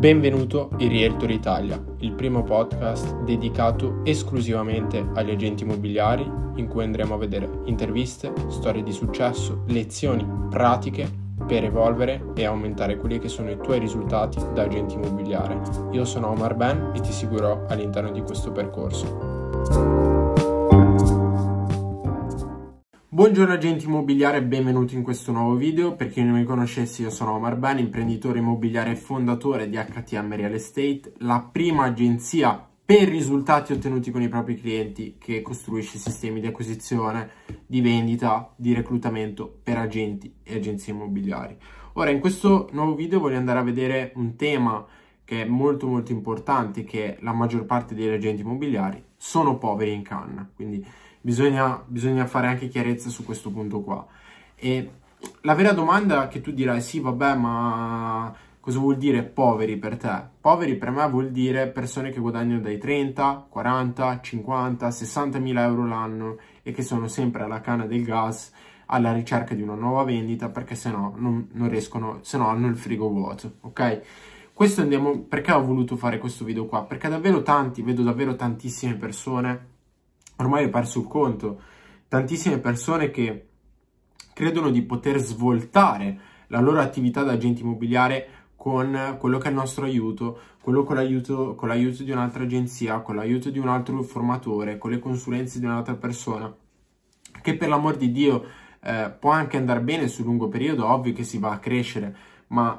Benvenuto in Realtor Italia, il primo podcast dedicato esclusivamente agli agenti immobiliari in cui andremo a vedere interviste, storie di successo, lezioni pratiche per evolvere e aumentare quelli che sono i tuoi risultati da agente immobiliare. Io sono Omar Ben e ti seguirò all'interno di questo percorso. Buongiorno agenti immobiliari e benvenuti in questo nuovo video. Per chi non mi conoscesse io sono Omar Ben, imprenditore immobiliare e fondatore di HTM Real Estate, la prima agenzia per risultati ottenuti con i propri clienti che costruisce sistemi di acquisizione, di vendita, di reclutamento per agenti e agenzie immobiliari. Ora in questo nuovo video voglio andare a vedere un tema che è molto molto importante che la maggior parte degli agenti immobiliari sono poveri in canna, quindi bisogna, bisogna fare anche chiarezza su questo punto qua. E la vera domanda che tu dirai, sì, vabbè, ma cosa vuol dire poveri per te? Poveri per me vuol dire persone che guadagnano dai 30, 40, 50, 60 mila euro l'anno e che sono sempre alla canna del gas alla ricerca di una nuova vendita perché se no non, non riescono, se no hanno il frigo vuoto, ok? Questo andiamo, perché ho voluto fare questo video qua? Perché davvero tanti, vedo davvero tantissime persone ormai ho perso il conto, tantissime persone che credono di poter svoltare la loro attività da agente immobiliare con quello che è il nostro aiuto, quello con l'aiuto, con l'aiuto di un'altra agenzia, con l'aiuto di un altro formatore, con le consulenze di un'altra persona, che per l'amor di Dio eh, può anche andare bene sul lungo periodo, ovvio che si va a crescere, ma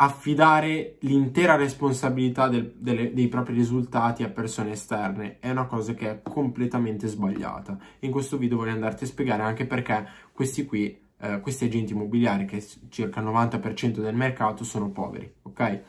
affidare l'intera responsabilità del, delle, dei propri risultati a persone esterne è una cosa che è completamente sbagliata. In questo video voglio andarti a spiegare anche perché questi qui, eh, questi agenti immobiliari, che circa il 90% del mercato, sono poveri, ok?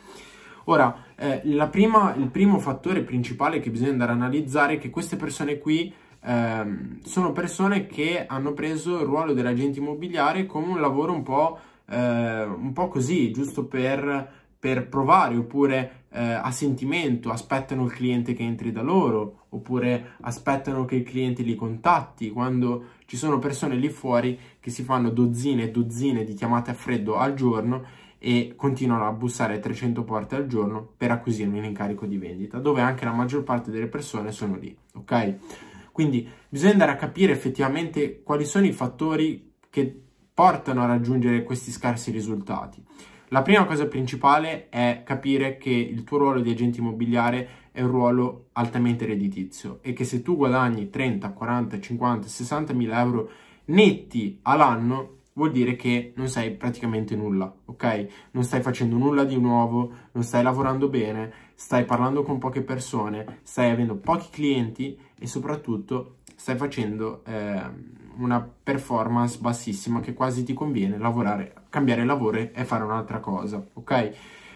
Ora, eh, prima, il primo fattore principale che bisogna andare a analizzare è che queste persone qui ehm, sono persone che hanno preso il ruolo dell'agente immobiliare come un lavoro un po' eh, un po' così, giusto per, per provare, oppure eh, a sentimento, aspettano il cliente che entri da loro, oppure aspettano che il cliente li contatti, quando ci sono persone lì fuori che si fanno dozzine e dozzine di chiamate a freddo al giorno e continuano a bussare 300 porte al giorno per acquisire un incarico di vendita, dove anche la maggior parte delle persone sono lì, ok? Quindi bisogna andare a capire effettivamente quali sono i fattori che portano a raggiungere questi scarsi risultati. La prima cosa principale è capire che il tuo ruolo di agente immobiliare è un ruolo altamente redditizio e che se tu guadagni 30, 40, 50, 60 mila euro netti all'anno vuol dire che non sai praticamente nulla, ok? Non stai facendo nulla di nuovo, non stai lavorando bene, stai parlando con poche persone, stai avendo pochi clienti e soprattutto stai facendo eh, una performance bassissima che quasi ti conviene lavorare, cambiare lavoro e fare un'altra cosa, ok?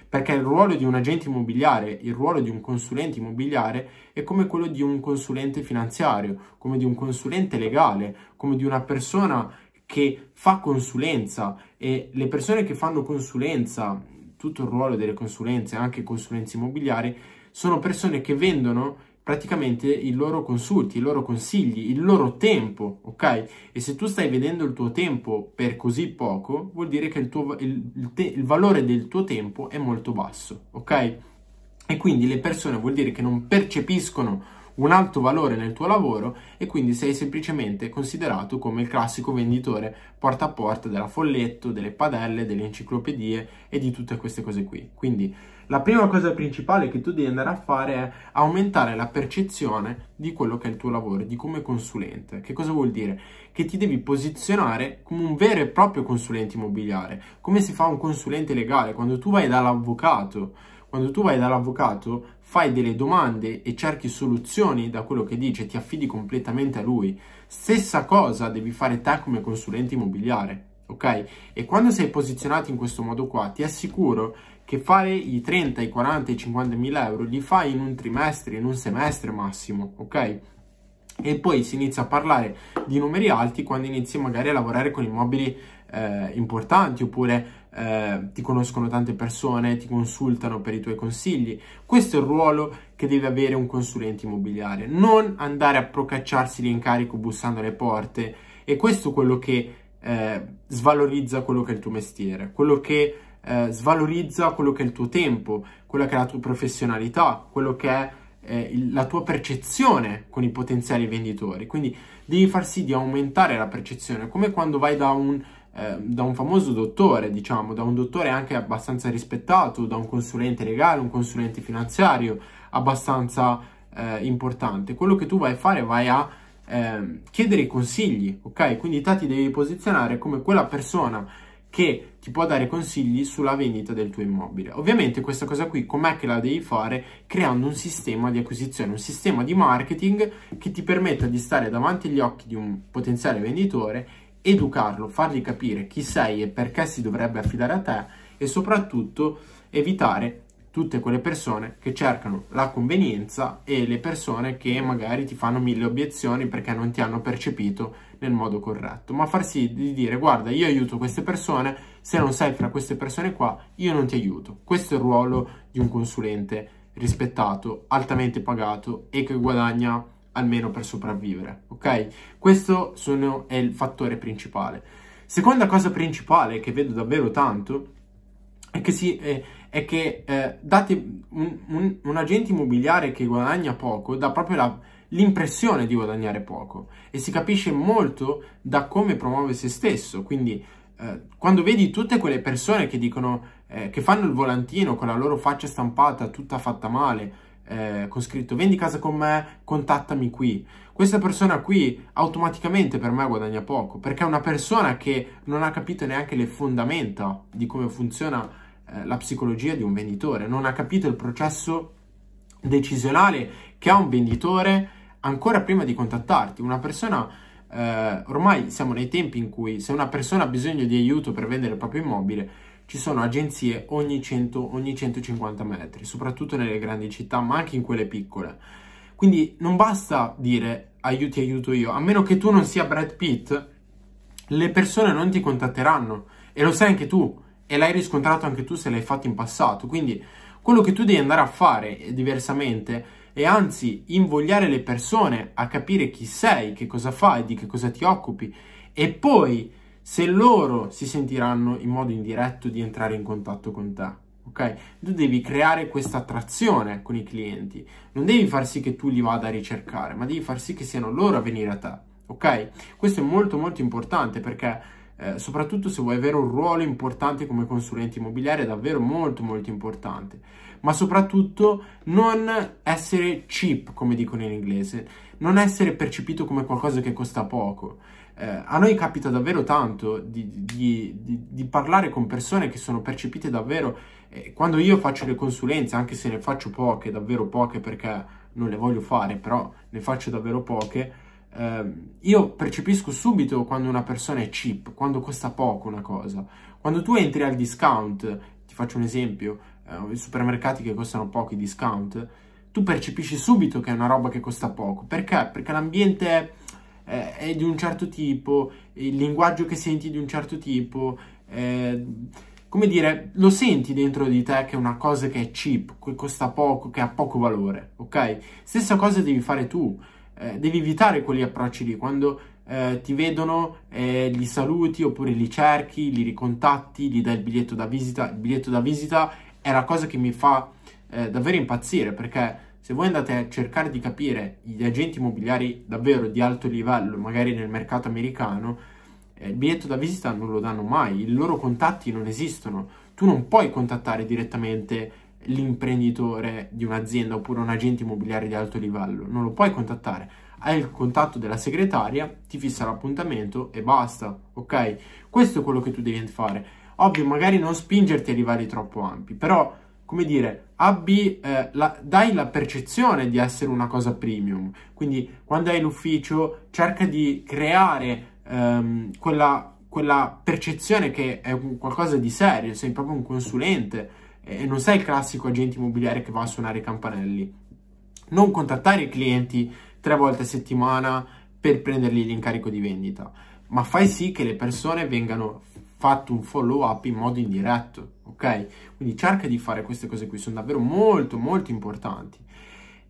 Perché il ruolo di un agente immobiliare, il ruolo di un consulente immobiliare è come quello di un consulente finanziario, come di un consulente legale, come di una persona che fa consulenza e le persone che fanno consulenza, tutto il ruolo delle consulenze, anche consulenze immobiliari, sono persone che vendono praticamente i loro consulti, i loro consigli, il loro tempo, ok? E se tu stai vedendo il tuo tempo per così poco, vuol dire che il, tuo, il, il, te, il valore del tuo tempo è molto basso, ok? E quindi le persone vuol dire che non percepiscono un alto valore nel tuo lavoro e quindi sei semplicemente considerato come il classico venditore porta a porta della folletto, delle padelle, delle enciclopedie e di tutte queste cose qui. Quindi la prima cosa principale che tu devi andare a fare è aumentare la percezione di quello che è il tuo lavoro, di come consulente. Che cosa vuol dire? Che ti devi posizionare come un vero e proprio consulente immobiliare, come si fa un consulente legale quando tu vai dall'avvocato quando tu vai dall'avvocato, fai delle domande e cerchi soluzioni da quello che dice, ti affidi completamente a lui. Stessa cosa devi fare te come consulente immobiliare, ok? E quando sei posizionato in questo modo qua, ti assicuro che fare i 30, i 40, i 50 mila euro li fai in un trimestre, in un semestre massimo, ok? E poi si inizia a parlare di numeri alti quando inizi magari a lavorare con immobili eh, importanti oppure eh, ti conoscono tante persone, ti consultano per i tuoi consigli. Questo è il ruolo che deve avere un consulente immobiliare, non andare a procacciarsi l'incarico bussando alle porte e questo è quello che eh, svalorizza quello che è il tuo mestiere, quello che eh, svalorizza quello che è il tuo tempo, quella che è la tua professionalità, quello che è eh, la tua percezione con i potenziali venditori. Quindi devi far sì di aumentare la percezione, come quando vai da un, eh, da un famoso dottore, diciamo, da un dottore anche abbastanza rispettato, da un consulente legale, un consulente finanziario abbastanza eh, importante. Quello che tu vai a fare, vai a eh, chiedere consigli, ok? Quindi te ti devi posizionare come quella persona che ti può dare consigli sulla vendita del tuo immobile. Ovviamente questa cosa qui com'è che la devi fare? Creando un sistema di acquisizione, un sistema di marketing che ti permetta di stare davanti agli occhi di un potenziale venditore, educarlo, fargli capire chi sei e perché si dovrebbe affidare a te e soprattutto evitare tutte quelle persone che cercano la convenienza e le persone che magari ti fanno mille obiezioni perché non ti hanno percepito nel modo corretto, ma far sì di dire guarda io aiuto queste persone, se non sei fra queste persone qua io non ti aiuto. Questo è il ruolo di un consulente rispettato, altamente pagato e che guadagna almeno per sopravvivere, ok? Questo sono, è il fattore principale. Seconda cosa principale che vedo davvero tanto è che, si, è, è che eh, un, un, un, agente immobiliare che guadagna poco dà proprio la, l'impressione di guadagnare poco e si capisce molto da come promuove se stesso. Quindi eh, quando vedi tutte quelle persone che dicono eh, che fanno il volantino con la loro faccia stampata tutta fatta male, eh, con scritto vendi casa con me, contattami qui. Questa persona qui automaticamente per me guadagna poco perché è una persona che non ha capito neanche le fondamenta di come funziona eh, la psicologia di un venditore, non ha capito il processo decisionale che ha un venditore ancora prima di contattarti. Una persona, eh, ormai siamo nei tempi in cui se una persona ha bisogno di aiuto per vendere il proprio immobile, ci sono agenzie ogni 100, ogni 150 metri, soprattutto nelle grandi città, ma anche in quelle piccole. Quindi non basta dire aiuti, aiuto io, a meno che tu non sia Brad Pitt, le persone non ti contatteranno e lo sai anche tu e l'hai riscontrato anche tu se l'hai fatto in passato. Quindi quello che tu devi andare a fare diversamente è anzi invogliare le persone a capire chi sei, che cosa fai, di che cosa ti occupi e poi se loro si sentiranno in modo indiretto di entrare in contatto con te. Ok? Tu devi creare questa attrazione con i clienti. Non devi far sì che tu li vada a ricercare, ma devi far sì che siano loro a venire a te. Ok? Questo è molto molto importante perché eh, soprattutto se vuoi avere un ruolo importante come consulente immobiliare, è davvero molto molto importante. Ma soprattutto non essere cheap, come dicono in inglese, non essere percepito come qualcosa che costa poco. Eh, a noi capita davvero tanto di, di, di, di, parlare con persone che sono percepite davvero. Eh, quando io faccio le consulenze, anche se ne faccio poche, davvero poche perché non le voglio fare, però ne faccio davvero poche eh, io percepisco subito quando una persona è cheap, quando costa poco una cosa. Quando tu entri al discount, ti faccio un esempio, eh, supermercati che costano poco, i discount, tu percepisci subito che è una roba che costa poco. Perché? Perché l'ambiente eh, è di un certo tipo, il linguaggio che senti è di un certo tipo, eh, come dire, lo senti dentro di te che è una cosa che è cheap, che costa poco, che ha poco valore, ok? Stessa cosa devi fare tu eh, devi evitare quegli approcci lì, quando eh, ti vedono, eh, li saluti oppure li cerchi, li ricontatti, gli dai il biglietto da visita. Il biglietto da visita è la cosa che mi fa eh, davvero impazzire perché se voi andate a cercare di capire gli agenti immobiliari davvero di alto livello, magari nel mercato americano, eh, il biglietto da visita non lo danno mai, i loro contatti non esistono. Tu non puoi contattare direttamente l'imprenditore di un'azienda oppure un agente immobiliare di alto livello, non lo puoi contattare. Hai il contatto della segretaria, ti fissa l'appuntamento e basta, ok? Questo è quello che tu devi fare. Ovvio, magari non spingerti a livelli troppo ampi, però, come dire, abbi, eh, la, dai la percezione di essere una cosa premium. Quindi, quando hai l'ufficio, cerca di creare ehm, quella, quella percezione che è qualcosa di serio, sei proprio un consulente e non sei il classico agente immobiliare che va a suonare i campanelli. Non contattare i clienti tre volte a settimana per prendergli l'incarico di vendita, ma fai sì che le persone vengano fatto un follow up in modo indiretto, ok? Quindi cerca di fare queste cose qui, sono davvero molto molto importanti.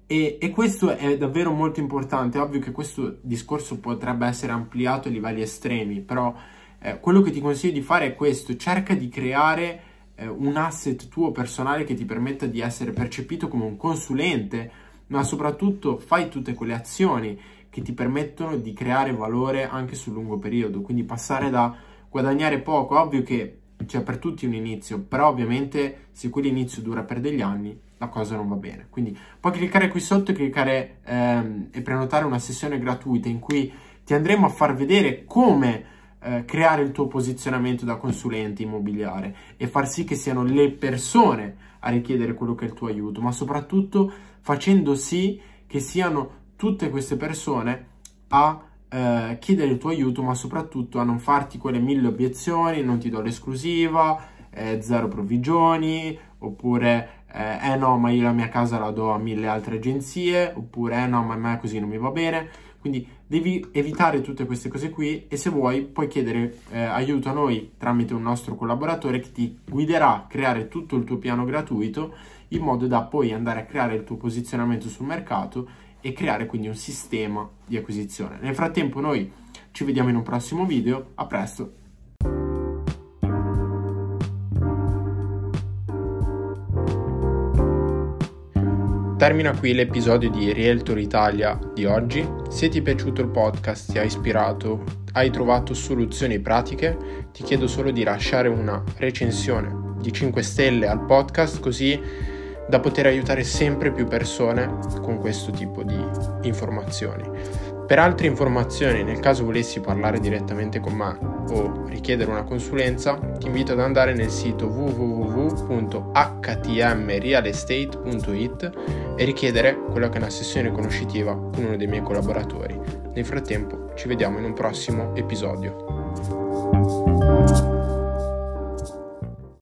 E, e, questo è davvero molto importante. Ovvio che questo discorso potrebbe essere ampliato a livelli estremi, però eh, quello che ti consiglio di fare è questo: cerca di creare eh, un asset tuo personale che ti permetta di essere percepito come un consulente, ma soprattutto fai tutte quelle azioni che ti permettono di creare valore anche sul lungo periodo, quindi passare da guadagnare poco, ovvio che c'è per tutti un inizio, però ovviamente se quell'inizio dura per degli anni la cosa non va bene. Quindi puoi cliccare qui sotto e cliccare ehm, e prenotare una sessione gratuita in cui ti andremo a far vedere come eh, creare il tuo posizionamento da consulente immobiliare e far sì che siano le persone a richiedere quello che è il tuo aiuto, ma soprattutto facendo sì che siano tutte queste persone a eh, chiedere il tuo aiuto, ma soprattutto a non farti quelle mille obiezioni, non ti do l'esclusiva, eh, zero provvigioni, oppure eh, eh, no, ma io la mia casa la do a mille altre agenzie, oppure eh no, ma a me così non mi va bene. Quindi devi evitare tutte queste cose qui e se vuoi puoi chiedere eh, aiuto a noi tramite un nostro collaboratore che ti guiderà a creare tutto il tuo piano gratuito in modo da poi andare a creare il tuo posizionamento sul mercato e creare quindi un sistema di acquisizione. Nel frattempo noi ci vediamo in un prossimo video, a presto! Termina qui l'episodio di Realtor Italia di oggi. Se ti è piaciuto il podcast, ti ha ispirato, hai trovato soluzioni pratiche, ti chiedo solo di lasciare una recensione di 5 stelle al podcast così da poter aiutare sempre più persone con questo tipo di informazioni. Per altre informazioni, nel caso volessi parlare direttamente con me o richiedere una consulenza, ti invito ad andare nel sito www.htmrealestate.it e richiedere quella che è una sessione conoscitiva con uno dei miei collaboratori. Nel frattempo ci vediamo in un prossimo episodio.